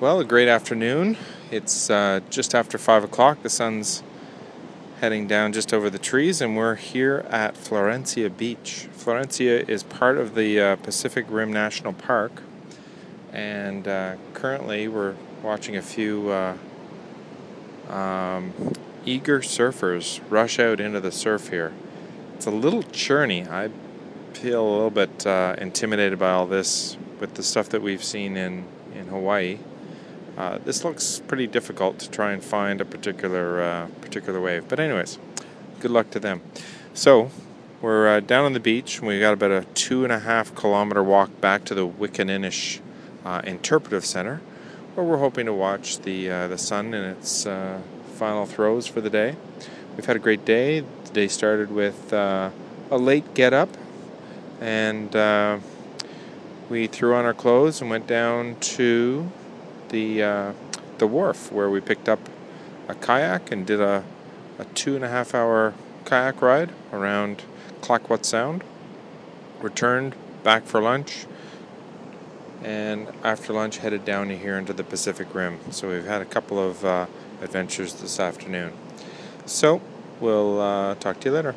Well, a great afternoon. It's uh, just after 5 o'clock. The sun's heading down just over the trees, and we're here at Florencia Beach. Florencia is part of the uh, Pacific Rim National Park, and uh, currently we're watching a few uh, um, eager surfers rush out into the surf here. It's a little churny. I feel a little bit uh, intimidated by all this with the stuff that we've seen in, in Hawaii. Uh, this looks pretty difficult to try and find a particular uh, particular wave. But anyways, good luck to them. So we're uh, down on the beach. We got about a two and a half kilometer walk back to the Wickaninnish uh, Interpretive Center, where we're hoping to watch the uh, the sun in its final throes for the day. We've had a great day. The day started with a late get up, and we threw on our clothes and went down to the uh, the wharf where we picked up a kayak and did a, a two and a half hour kayak ride around Clayoquot Sound. Returned back for lunch, and after lunch headed down here into the Pacific Rim. So we've had a couple of uh, adventures this afternoon. So we'll uh, talk to you later.